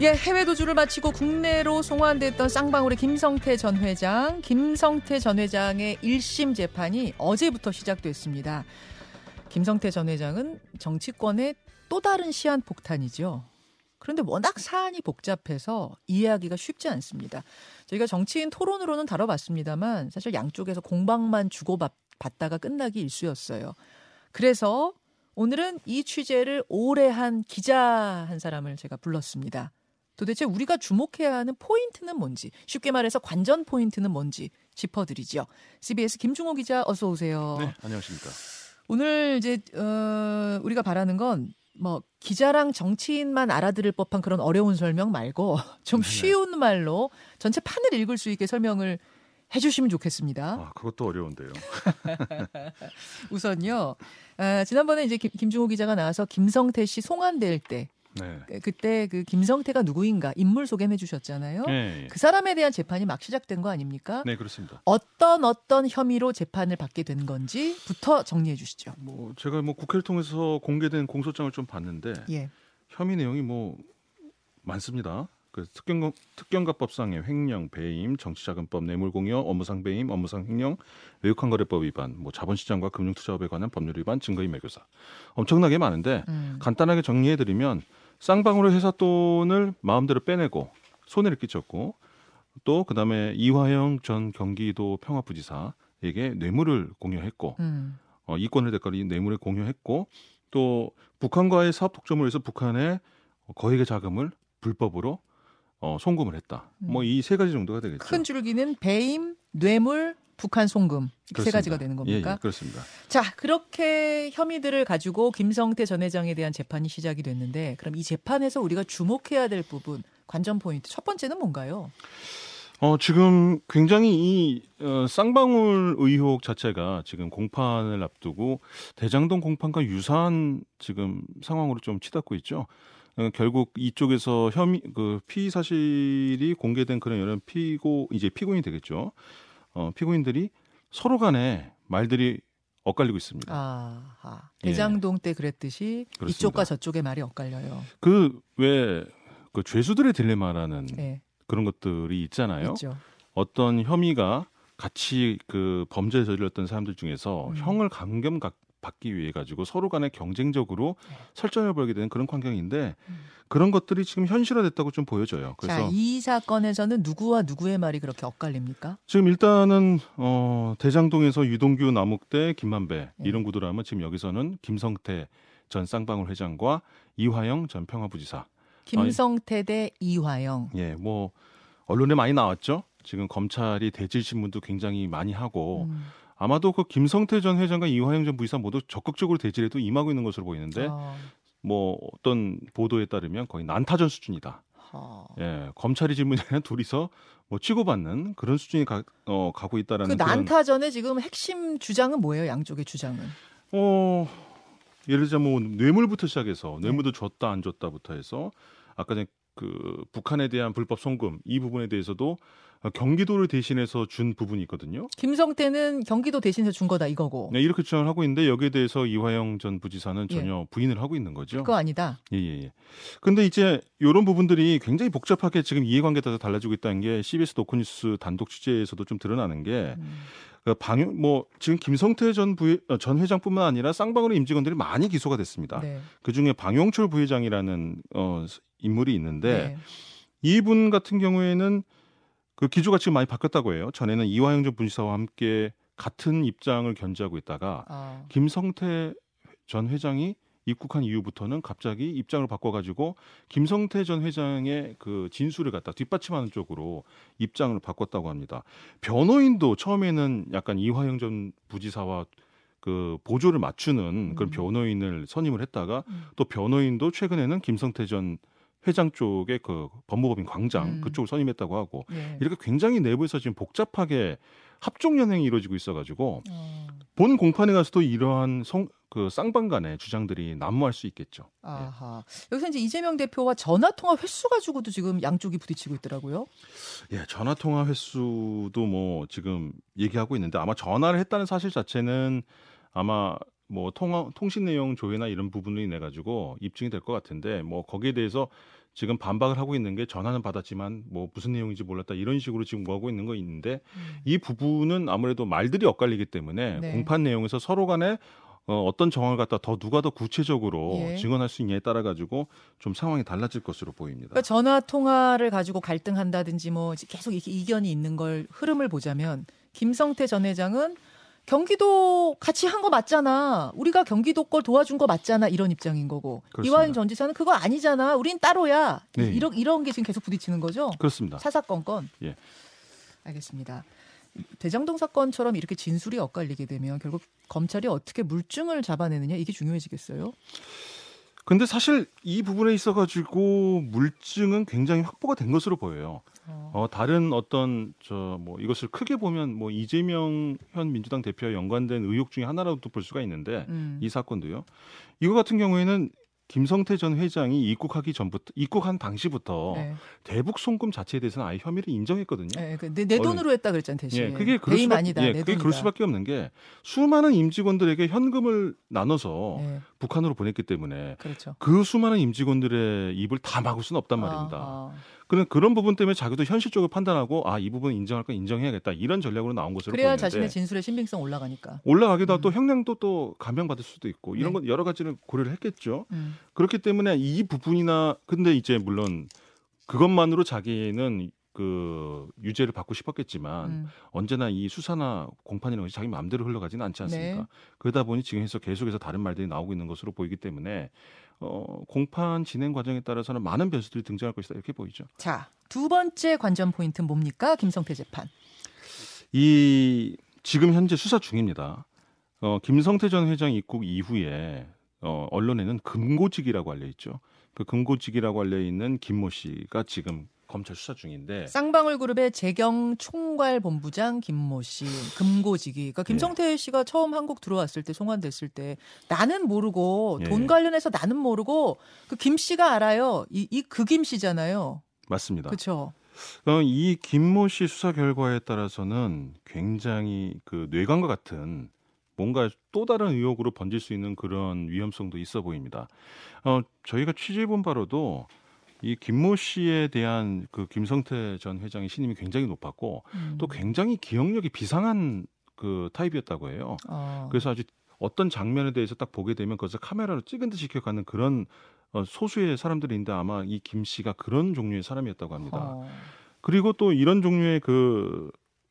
예, 해외 도주를 마치고 국내로 송환됐던 쌍방울의 김성태 전 회장, 김성태 전 회장의 1심 재판이 어제부터 시작됐습니다. 김성태 전 회장은 정치권의 또 다른 시한 폭탄이죠. 그런데 워낙 사안이 복잡해서 이해하기가 쉽지 않습니다. 저희가 정치인 토론으로는 다뤄봤습니다만 사실 양쪽에서 공방만 주고받다가 끝나기 일쑤였어요. 그래서 오늘은 이 취재를 오래 한 기자 한 사람을 제가 불렀습니다. 도대체 우리가 주목해야 하는 포인트는 뭔지, 쉽게 말해서 관전 포인트는 뭔지 짚어드리죠. CBS 김중호 기자 어서 오세요. 네, 안녕하십니까. 오늘 이제 어, 우리가 바라는 건 뭐 기자랑 정치인만 알아들을 법한 그런 어려운 설명 말고 좀 네네. 쉬운 말로 전체 판을 읽을 수 있게 설명을 해주시면 좋겠습니다. 아, 그것도 어려운데요. 우선요, 아, 지난번에 이제 김, 김중호 기자가 나와서 김성태 씨 송환될 때 네. 그- 그때 그 김성태가 누구인가 인물 소개해 주셨잖아요. 네, 그 사람에 대한 재판이 막 시작된 거 아닙니까? 네, 그렇습니다. 어떤 어떤 혐의로 재판을 받게 된 건지부터 정리해 주시죠. 뭐 제가 뭐 국회를 통해서 공개된 공소장을 좀 봤는데 예. 혐의 내용이 뭐 많습니다. 그 특경 특경가법상의 횡령, 배임, 정치자금법, 뇌물공여, 업무상 배임, 업무상 횡령, 외국한 거래법 위반, 뭐 자본시장과 금융투자업에 관한 법률 위반, 증거인 매교사 엄청나게 많은데 음. 간단하게 정리해드리면 쌍방울의 회사 돈을 마음대로 빼내고 손해를 끼쳤고 또 그다음에 이화영 전 경기도 평화부지사에게 뇌물을 공여했고 음. 어, 이권을 대가로 이 뇌물을 공여했고 또 북한과의 사업 독점을 위해서 북한에 거액의 자금을 불법으로 어, 송금을 했다. 음. 뭐이 세 가지 정도가 되겠죠. 큰 줄기는 배임, 뇌물, 북한 송금 이렇게 세 그렇습니다. 가지가 되는 예, 겁니까? 예, 그렇습니다. 자, 그렇게 혐의들을 가지고 김성태 전 회장에 대한 재판이 시작이 됐는데 그럼 이 재판에서 우리가 주목해야 될 부분 관전 포인트 첫 번째는 뭔가요? 어, 지금 굉장히 이 어, 쌍방울 의혹 자체가 지금 공판을 앞두고 대장동 공판과 유사한 지금 상황으로 좀 치닫고 있죠. 어, 결국 이쪽에서 혐의 그 피의 사실이 공개된 그런 여러 피고 이제 피고인이 되겠죠. 어, 피고인들이 서로 간에 말들이 엇갈리고 있습니다. 예. 대장동 때 그랬듯이 그렇습니다. 이쪽과 저쪽의 말이 엇갈려요. 그 왜그 죄수들의 딜레마라는 네, 그런 것들이 있잖아요. 있죠. 어떤 혐의가 같이 그 범죄를 저질렀던 사람들 중에서 음. 형을 가- 받기 위해 가지고 서로 간에 경쟁적으로 네. 설전을 벌게 되는 그런 환경인데 음. 그런 것들이 지금 현실화됐다고 좀 보여져요. 그래서 자, 이 사건에서는 누구와 누구의 말이 그렇게 엇갈립니까? 지금 일단은 어 대장동에서 유동규 남욱대 김만배 네. 이런 구도라면 지금 여기서는 김성태 전 쌍방울 회장과 이화영 전 평화부지사 김성태 대 이화영. 예 뭐 언론에 많이 나왔죠. 지금 검찰이 대질 신문도 굉장히 많이 하고 음. 아마도 그 김성태 전 회장과 이화영 전 부지사 모두 적극적으로 대질에도 임하고 있는 것으로 보이는데 어, 뭐 어떤 보도에 따르면 거의 난타전 수준이다. 어. 예, 검찰이 질문하면 둘이서 뭐 치고받는 그런 수준이 가, 어, 가고 그 있다라는 그런 난타전의 지금 핵심 주장은 뭐예요? 양쪽의 주장은. 어 예를 들자면 뭐 뇌물부터 시작해서 네. 뇌물도 줬다 안 줬다부터 해서 아까 전에 그 북한에 대한 불법 송금 이 부분에 대해서도 경기도를 대신해서 준 부분이 있거든요. 김성태는 경기도 대신해서 준 거다 이거고. 네, 이렇게 주장을 하고 있는데 여기에 대해서 이화영 전 부지사는 전혀 부인을 하고 있는 거죠. 그거 아니다. 예, 예, 예. 근데 이제 이런 부분들이 굉장히 복잡하게 지금 이해관계에 따라 달라지고 있다는 게 CBS 노컷뉴스 단독 취재에서도 좀 드러나는 게 음. 그 방영 뭐 지금 김성태 전 부회, 어, 전 회장뿐만 아니라 쌍방울의 임직원들이 많이 기소가 됐습니다. 네. 그 중에 방용철 부회장이라는 어, 인물이 있는데 네. 이분 같은 경우에는 그 기조가 지금 많이 바뀌었다고 해요. 전에는 이화영 전 부지사와 함께 같은 입장을 견지하고 있다가 아, 김성태 전 회장이 입국한 이후부터는 갑자기 입장을 바꿔가지고 김성태 전 회장의 그 진술을 갖다 뒷받침하는 쪽으로 입장을 바꿨다고 합니다. 변호인도 처음에는 약간 이화영 전 부지사와 그 보조를 맞추는 그런 음. 변호인을 선임을 했다가 음. 또 변호인도 최근에는 김성태 전 회장 쪽의 그 법무법인 광장 음. 그쪽을 선임했다고 하고 네. 이렇게 굉장히 내부에서 지금 복잡하게 합종 연행이 이루어지고 있어가지고 어, 본 공판에 가서도 이러한 성, 그 쌍방간의 주장들이 난무할 수 있겠죠. 아하. 여기서 이제 이재명 대표와 전화 통화 횟수 가지고도 지금 양쪽이 부딪히고 있더라고요. 예, 전화 통화 횟수도 뭐 지금 얘기하고 있는데 아마 전화를 했다는 사실 자체는 아마 뭐 통화 통신 내용 조회나 이런 부분이 내 가지고 입증이 될 것 같은데 뭐 거기에 대해서 지금 반박을 하고 있는 게 전화는 받았지만 뭐 무슨 내용인지 몰랐다 이런 식으로 지금 뭐 하고 있는 거 있는데 음. 이 부분은 아무래도 말들이 엇갈리기 때문에 네. 공판 내용에서 서로 간에 어, 어떤 정황을 갖다 더 누가 더 구체적으로 예. 증언할 수 있냐에 따라 가지고 좀 상황이 달라질 것으로 보입니다. 그러니까 전화 통화를 가지고 갈등한다든지 뭐 계속 이렇게 이견이 있는 걸 흐름을 보자면 김성태 전 회장은 경기도 같이 한 거 맞잖아. 우리가 경기도 걸 도와준 거 맞잖아. 이런 입장인 거고. 그렇습니다. 이화영 전 지사는 그거 아니잖아. 우린 따로야. 네. 이런 이런 게 지금 계속 부딪히는 거죠. 그렇습니다. 사사건건. 예. 알겠습니다. 대장동 사건처럼 이렇게 진술이 엇갈리게 되면 결국 검찰이 어떻게 물증을 잡아내느냐 이게 중요해지겠어요. 근데 사실 이 부분에 있어 가지고 물증은 굉장히 확보가 된 것으로 보여요. 어. 어, 다른 어떤 저 뭐 이것을 크게 보면 뭐 이재명 현 민주당 대표와 연관된 의혹 중에 하나라도 볼 수가 있는데 음. 이 사건도요. 이거 같은 경우에는 김성태 전 회장이 입국하기 전부터 입국한 당시부터 네. 대북 송금 자체에 대해서는 아예 혐의를 인정했거든요. 네, 그 내, 내 돈으로 했다 그랬잖아요 대신. 예, 그게 그럴 수밖에, 아니다. 예, 내 그게 돈이다. 그럴 수밖에 없는 게 수많은 임직원들에게 현금을 나눠서 네, 북한으로 보냈기 때문에 그렇죠. 그 수많은 임직원들의 입을 다 막을 수는 없단 말입니다. 아, 그런 그런 부분 때문에 자기도 현실적으로 판단하고 아 이 부분 인정할 건 인정해야겠다 이런 전략으로 나온 것으로 그래야 보이는데 자신의 진술의 신빙성 올라가니까. 올라가기도 음. 하고 또 형량도 또 감형받을 수도 있고 이런 네. 건 여러 가지를 고려를 했겠죠. 음. 그렇기 때문에 이 부분이나 근데 이제 물론 그것만으로 자기는 그 유죄를 받고 싶었겠지만 음. 언제나 이 수사나 공판이라는 것이 자기 마음대로 흘러가지는 않지 않습니까? 네. 그러다 보니 지금에서 계속해서 다른 말들이 나오고 있는 것으로 보이기 때문에 어, 공판 진행 과정에 따라서는 많은 변수들이 등장할 것이다 이렇게 보이죠. 자, 두 번째 관전 포인트는 뭡니까? 김성태 재판. 이 지금 현재 수사 중입니다. 어, 김성태 전 회장 입국 이후에 어, 언론에는 금고직이라고 알려 있죠. 그 금고직이라고 알려 있는 김모 씨가 지금 검찰 수사 중인데 쌍방울 그룹의 재경 총괄 본부장 김모 씨 금고직이. 그러니까 김성태 씨가 처음 한국 들어왔을 때 송환됐을 때 나는 모르고 예. 돈 관련해서 나는 모르고 그 김 씨가 알아요. 이이그 김 씨잖아요. 맞습니다. 그렇죠. 어, 이 김모 씨 수사 결과에 따라서는 굉장히 그 뇌관과 같은 뭔가 또 다른 의혹으로 번질 수 있는 그런 위험성도 있어 보입니다. 어, 저희가 취재해본 바로도 이 김모 씨에 대한 그 김성태 전 회장의 신임이 굉장히 높았고 음. 또 굉장히 기억력이 비상한 그 타입이었다고 해요. 어. 그래서 아주 어떤 장면에 대해서 딱 보게 되면 그것을 카메라로 찍은 듯이 기억하는 그런 어, 소수의 사람들이 있는데 아마 이 김 씨가 그런 종류의 사람이었다고 합니다. 어. 그리고 또 이런 종류의 그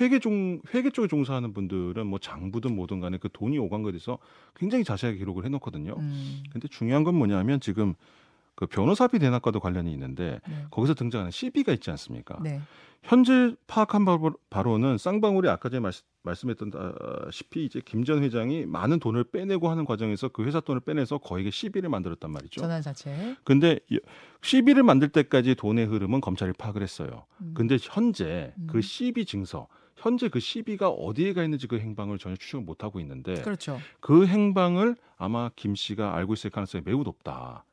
회계 종 회계 쪽에 종사하는 분들은 뭐 장부든 뭐든 간에 그 돈이 오간 것에 대해서 굉장히 자세하게 기록을 해 놓거든요. 음. 근데 중요한 건 뭐냐면 지금 그 변호사비 대납과도 관련이 있는데 네. 거기서 등장하는 CB가 있지 않습니까? 네. 현재 파악한 바로- 바로는 쌍방울이 아까 전에 말씀, 말씀했던 다시피 이제 김 전 회장이 많은 돈을 빼내고 하는 과정에서 그 회사 돈을 빼내서 거액의 CB를 만들었단 말이죠. 전환사채. 근데 이- CB를 만들 때까지 돈의 흐름은 검찰이 파악을 했어요. 음. 근데 현재 음. 그 CB 증서, 현재 그 CB가 어디에 가 있는지 그 행방을 전혀 추측을 못 하고 있는데 그렇죠. 그 행방을 아마 김 씨가 알고 있을 가능성이 매우 높다.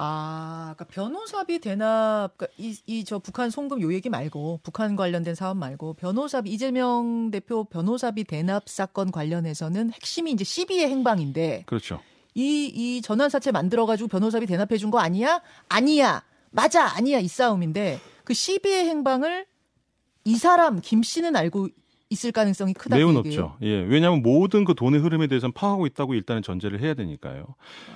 아, 그러니까 변호사비 대납, 그러니까 이저 북한 송금 요 얘기 말고 북한 관련된 사업 말고 변호사비 이재명 대표 변호사비 대납 사건 관련해서는 핵심이 이제 CB의 행방인데 그렇죠. 이 이 전환 사채 만들어 가지고 변호사비 대납해 준 거 아니야? 아니야. 맞아. 아니야. 이 싸움인데 그 CB의 행방을 이 사람 김 씨는 알고 있을 가능성이 크다. 매우. 높죠. 예. 왜냐하면 모든 그 돈의 흐름에 대해서는 파악하고 있다고 일단은 전제를 해야 되니까요.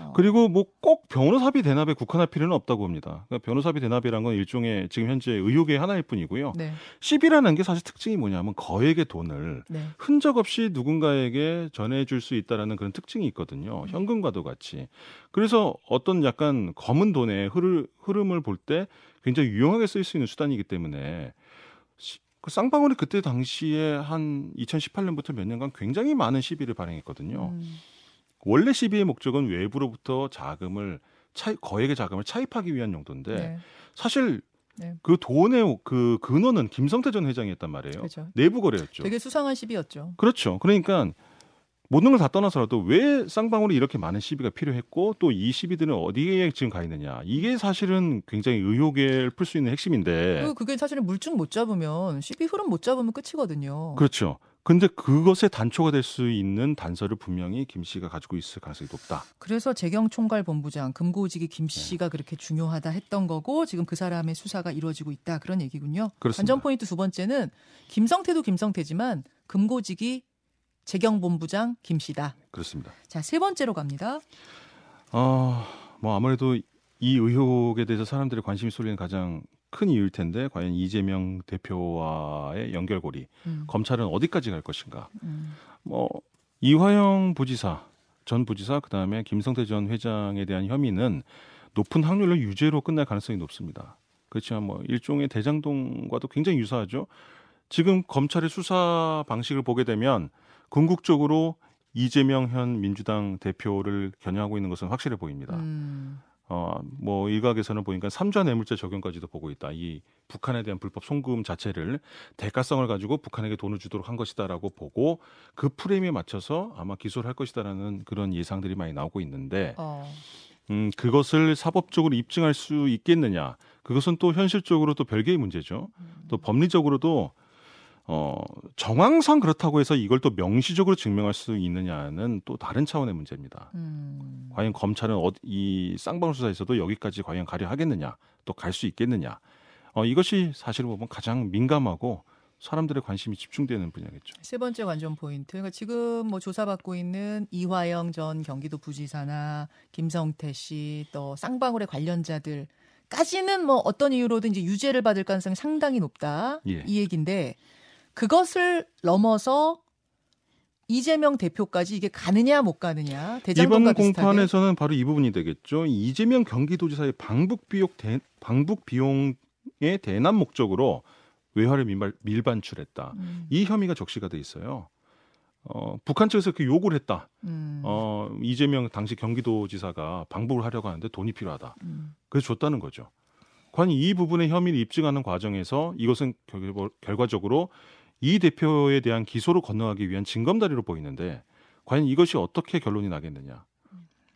어. 그리고 뭐 꼭 변호사비 대납에 국한할 필요는 없다고 봅니다. 그러니까 변호사비 대납이란 건 일종의 지금 현재 의혹의 하나일 뿐이고요. 네. CB라는 게 사실 특징이 뭐냐면 거액의 돈을 네. 흔적 없이 누군가에게 전해줄 수 있다라는 그런 특징이 있거든요. 현금과도 같이. 그래서 어떤 약간 검은 돈의 흐르, 흐름을 볼 때 굉장히 유용하게 쓸 수 있는 수단이기 때문에 시- 그 쌍방울이 그때 당시에 한 2018년부터 몇 년간 굉장히 많은 시비를 발행했거든요. 음. 원래 시비의 목적은 외부로부터 자금을 차입, 거액의 자금을 차입하기 위한 용도인데 네. 사실 네. 그 돈의 그 근원은 김성태 전 회장이었단 말이에요. 그렇죠. 내부 거래였죠. 되게 수상한 시비였죠. 그렇죠. 그러니까 모든 걸 다 떠나서라도 왜 쌍방울이 이렇게 많은 시비가 필요했고 또 이 시비들은 어디에 지금 가 있느냐 이게 사실은 굉장히 의혹을 풀 수 있는 핵심인데 그게 사실은 물증 못 잡으면 시비 흐름 못 잡으면 끝이거든요. 그렇죠. 근데 그것의 단초가 될 수 있는 단서를 분명히 김 씨가 가지고 있을 가능성이 높다. 그래서 재경 총괄 본부장 금고직이 김 네. 씨가 그렇게 중요하다 했던 거고 지금 그 사람의 수사가 이루어지고 있다 그런 얘기군요. 그렇습니다. 관전 포인트 두 번째는 김성태도 김성태지만 금고직이 재경 본부장 김 씨다. 그렇습니다. 자 세 번째로 갑니다. 어, 뭐 아무래도 이 의혹에 대해서 사람들의 관심이 쏠리는 가장 큰 이유일 텐데 과연 이재명 대표와의 연결고리 음, 검찰은 어디까지 갈 것인가? 음, 뭐 이화영 부지사 전 부지사 그다음에 김성태 전 회장에 대한 혐의는 높은 확률로 유죄로 끝날 가능성이 높습니다. 그렇지만 뭐 일종의 대장동과도 굉장히 유사하죠. 지금 검찰의 수사 방식을 보게 되면 궁극적으로 이재명 현 민주당 대표를 겨냥하고 있는 것은 확실해 보입니다. 음, 어, 뭐 일각에서는 보니까 삼자 뇌물죄 적용까지도 보고 있다. 이 북한에 대한 불법 송금 자체를 대가성을 가지고 북한에게 돈을 주도록 한 것이다라고 보고 그 프레임에 맞춰서 아마 기소를 할 것이다라는 그런 예상들이 많이 나오고 있는데 어, 음, 그것을 사법적으로 입증할 수 있겠느냐? 그것은 또 현실적으로 또 별개의 문제죠. 또 법리적으로도 어, 정황상 그렇다고 해서 이걸 또 명시적으로 증명할 수 있느냐는 또 다른 차원의 문제입니다. 음, 과연 검찰은 어, 이 쌍방울 수사에서도 여기까지 과연 가려 하겠느냐, 또 갈 수 있겠느냐. 어, 이것이 사실 보면 가장 민감하고 사람들의 관심이 집중되는 분야겠죠. 세 번째 관전 포인트. 그러니까 지금 뭐 조사받고 있는 이화영 전 경기도 부지사나 김성태 씨 또 쌍방울의 관련자들 까지는 뭐 어떤 이유로든 이제 유죄를 받을 가능성이 상당히 높다. 예. 이 얘기인데 그것을 넘어서 이재명 대표까지 이게 가느냐 못 가느냐 이번 공판에서는 바로 이 부분이 되겠죠. 이재명 경기도지사의 방북 비용 대, 방북 비용의 대남 목적으로 외화를 밀, 밀반출했다. 음, 이 혐의가 적시가 돼 있어요. 어, 북한 측에서 그 요구를 했다. 음, 어, 이재명 당시 경기도지사가 방북을 하려고 하는데 돈이 필요하다. 음. 그래서 줬다는 거죠. 과연 이 부분의 혐의를 입증하는 과정에서 이것은 결- 결과적으로 이 대표에 대한 기소로 건너가기 위한 징검다리로 보이는데 과연 이것이 어떻게 결론이 나겠느냐.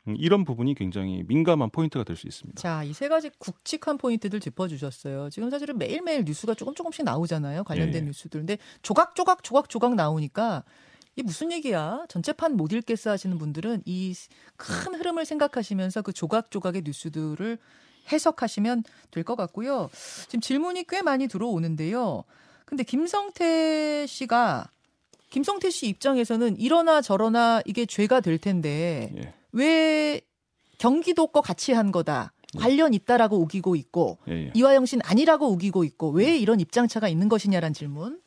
음, 이런 부분이 굉장히 민감한 포인트가 될 수 있습니다. 자, 이 세 가지 굵직한 포인트들 짚어주셨어요. 지금 사실은 매일매일 뉴스가 조금 조금씩 나오잖아요. 관련된 예, 예. 뉴스들. 근데 조각조각 조각조각 나오니까 이게 무슨 얘기야? 전체판 못 읽겠어 하시는 분들은 이 큰 흐름을 생각하시면서 그 조각조각의 뉴스들을 해석하시면 될 것 같고요. 지금 질문이 꽤 많이 들어오는데요. 근데 김성태 씨가 김성태 씨 입장에서는 이러나 저러나 이게 죄가 될 텐데 예, 왜 경기도 거 같이 한 거다. 관련 있다라고 우기고 있고 예, 예. 이화영 씨는 아니라고 우기고 있고 왜 이런 입장차가 있는 것이냐라는 질문.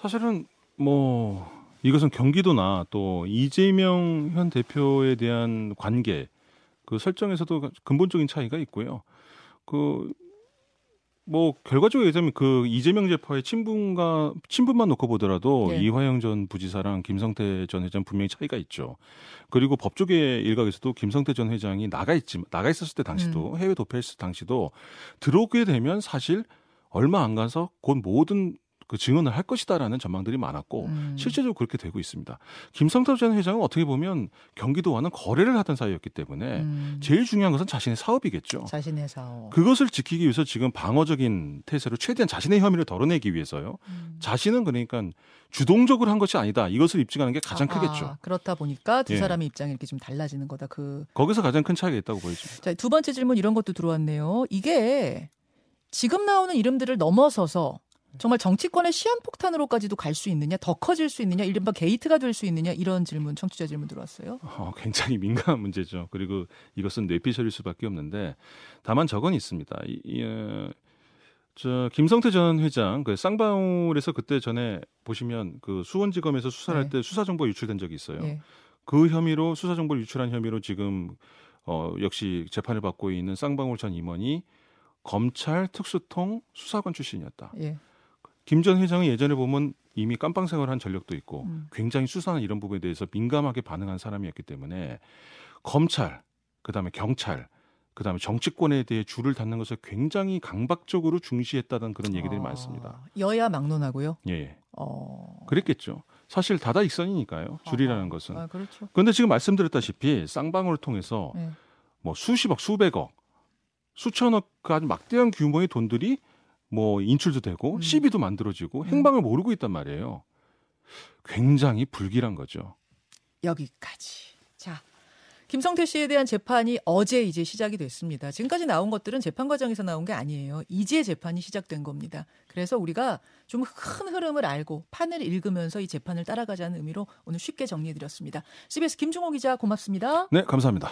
사실은 뭐 이것은 경기도나 또 이재명 현 대표에 대한 관계 그 설정에서도 근본적인 차이가 있고요. 그 뭐 결과적으로 얘기하자면 그 이재명 재파의 친분과 친분만 놓고 보더라도 네. 이화영 전 부지사랑 김성태 전 회장 분명히 차이가 있죠. 그리고 법조계 일각에서도 김성태 전 회장이 나가 있지 나가 있었을 때 당시도 해외 도피했을 당시도 들어오게 되면 사실 얼마 안 가서 곧 모든 그 증언을 할 것이다라는 전망들이 많았고 음. 실제로 그렇게 되고 있습니다. 김성태 전 회장은 어떻게 보면 경기도와는 거래를 하던 사이였기 때문에 음, 제일 중요한 것은 자신의 사업이겠죠. 자신의 사업. 그것을 지키기 위해서 지금 방어적인 태세로 최대한 자신의 혐의를 덜어내기 위해서요. 음. 자신은 그러니까 주동적으로 한 것이 아니다. 이것을 입증하는 게 가장 아, 크겠죠. 아, 그렇다 보니까 두 예. 사람의 입장이 이렇게 좀 달라지는 거다. 그 거기서 가장 큰 차이가 있다고 보여집니다. 자, 두 번째 질문 이런 것도 들어왔네요. 이게 지금 나오는 이름들을 넘어서서 정말 정치권의 시한폭탄으로까지도 갈 수 있느냐, 더 커질 수 있느냐, 이른바 게이트가 될 수 있느냐 이런 질문, 청취자 질문 들어왔어요. 어, 굉장히 민감한 문제죠. 그리고 이것은 뇌피셜일 수밖에 없는데 다만 저건 있습니다. 이, 이, 어, 저 김성태 전 회장 그 쌍방울에서 그때 전에 보시면 그 수원지검에서 수사를 네. 할때 수사 정보 유출된 적이 있어요. 예. 그 혐의로 수사 정보를 유출한 혐의로 지금 어, 역시 재판을 받고 있는 쌍방울 전 임원이 검찰 특수통 수사관 출신이었다. 예. 김 전 회장은 예전에 보면 이미 깜빵 생활한 전력도 있고 음. 굉장히 수사나 이런 부분에 대해서 민감하게 반응한 사람이었기 때문에 검찰, 그다음에 경찰, 그다음에 정치권에 대해 줄을 닫는 것을 굉장히 강박적으로 중시했다는 그런 얘기들이 아, 많습니다. 여야 막론하고요. 예, 예. 어. 그랬겠죠. 사실 다다익선이니까요. 줄이라는. 것은. 아, 그렇죠. 그런데 지금 말씀드렸다시피 쌍방울을 통해서 예. 뭐 수십억, 수백억, 수천억 아주 막대한 규모의 돈들이 뭐 인출도 되고 음. 시비도 만들어지고 음. 행방을 모르고 있단 말이에요. 굉장히 불길한 거죠. 여기까지. 자, 김성태 씨에 대한 재판이 어제 이제 시작이 됐습니다. 지금까지 나온 것들은 재판 과정에서 나온 게 아니에요. 이제 재판이 시작된 겁니다. 그래서 우리가 좀 큰 흐름을 알고 판을 읽으면서 이 재판을 따라가자는 의미로 오늘 쉽게 정리해드렸습니다. CBS 김중호 기자 고맙습니다. 네, 감사합니다.